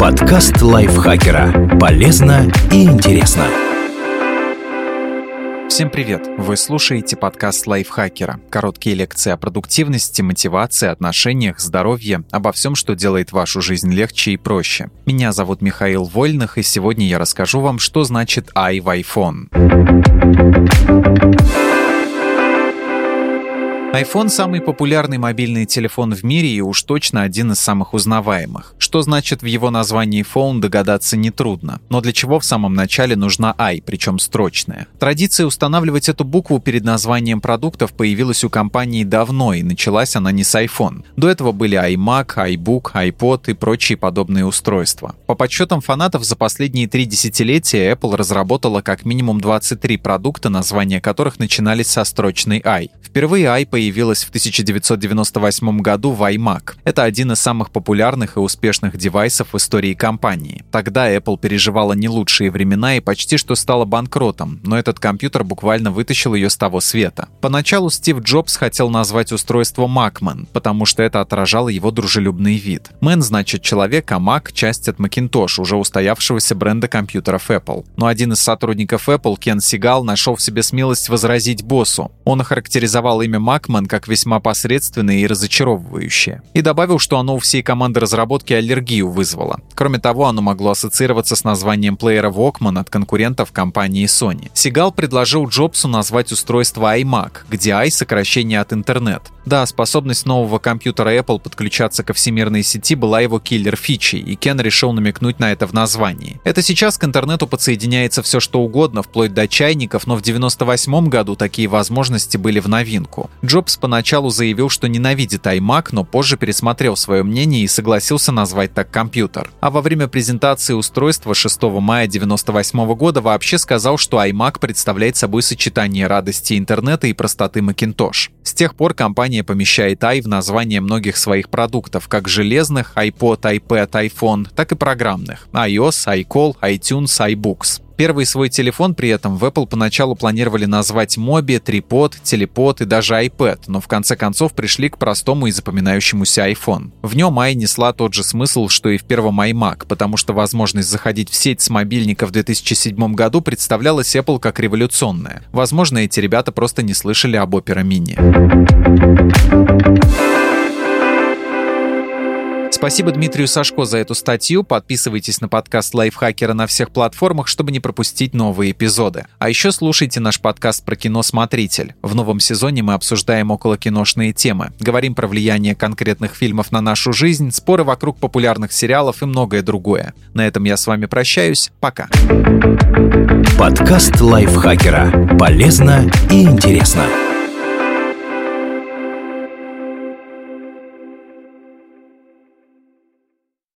Подкаст лайфхакера. Полезно и интересно. Всем привет! Вы слушаете подкаст лайфхакера. Короткие лекции о продуктивности, мотивации, отношениях, здоровье, обо всем, что делает вашу жизнь легче и проще. Меня зовут Михаил Вольных, и сегодня я расскажу вам, что значит i в iPhone iPhone – самый популярный мобильный телефон в мире и уж точно один из самых узнаваемых. Что значит в его названии phone догадаться нетрудно. Но для чего в самом начале нужна i, причем строчная? Традиция устанавливать эту букву перед названием продуктов появилась у компании давно, и началась она не с iPhone. До этого были iMac, iBook, iPod и прочие подобные устройства. По подсчетам фанатов, за последние три десятилетия Apple разработала как минимум 23 продукта, названия которых начинались со строчной i. Впервые i появилась появилась в 1998 году в iMac. Это один из самых популярных и успешных девайсов в истории компании. Тогда Apple переживала не лучшие времена и почти что стала банкротом, но этот компьютер буквально вытащил ее с того света. Поначалу Стив Джобс хотел назвать устройство Macman, потому что это отражало его дружелюбный вид. Man значит человек, а Mac — часть от Macintosh, уже устоявшегося бренда компьютеров Apple. Но один из сотрудников Apple, Кен Сигал, нашел в себе смелость возразить боссу. Он охарактеризовал имя Mac Бэтмен как весьма посредственное и разочаровывающее. И добавил, что оно у всей команды разработки аллергию вызвало. Кроме того, оно могло ассоциироваться с названием плеера Walkman от конкурентов компании Sony. Сигал предложил Джобсу назвать устройство iMac, где i — сокращение от интернет. Да, способность нового компьютера Apple подключаться ко всемирной сети была его киллер-фичей, и Кен решил намекнуть на это в названии. Это сейчас к интернету подсоединяется все что угодно, вплоть до чайников, но в 98 году такие возможности были в новинку. Джобс поначалу заявил, что ненавидит iMac, но позже пересмотрел свое мнение и согласился назвать так компьютер. А во время презентации устройства 6 мая 98 года вообще сказал, что iMac представляет собой сочетание радости интернета и простоты Macintosh. С тех пор компания помещает i в название многих своих продуктов, как железных, iPod, iPad, iPhone, так и программных iOS, iCall, iTunes, iBooks. Первый свой телефон при этом в Apple поначалу планировали назвать Mobi, Tripod, Телепод и даже iPad, но в конце концов пришли к простому и запоминающемуся iPhone. В нем i несла тот же смысл, что и в первом iMac, потому что возможность заходить в сеть с мобильника в 2007 году представлялась Apple как революционная. Возможно, эти ребята просто не слышали об Opera Mini. Спасибо Дмитрию Сашко за эту статью. Подписывайтесь на подкаст Лайфхакера на всех платформах, чтобы не пропустить новые эпизоды. А еще слушайте наш подкаст про кино «Смотритель». В новом сезоне мы обсуждаем околокиношные темы. Говорим про влияние конкретных фильмов на нашу жизнь, споры вокруг популярных сериалов и многое другое. На этом я с вами прощаюсь. Пока. Подкаст Лайфхакера. Полезно и интересно.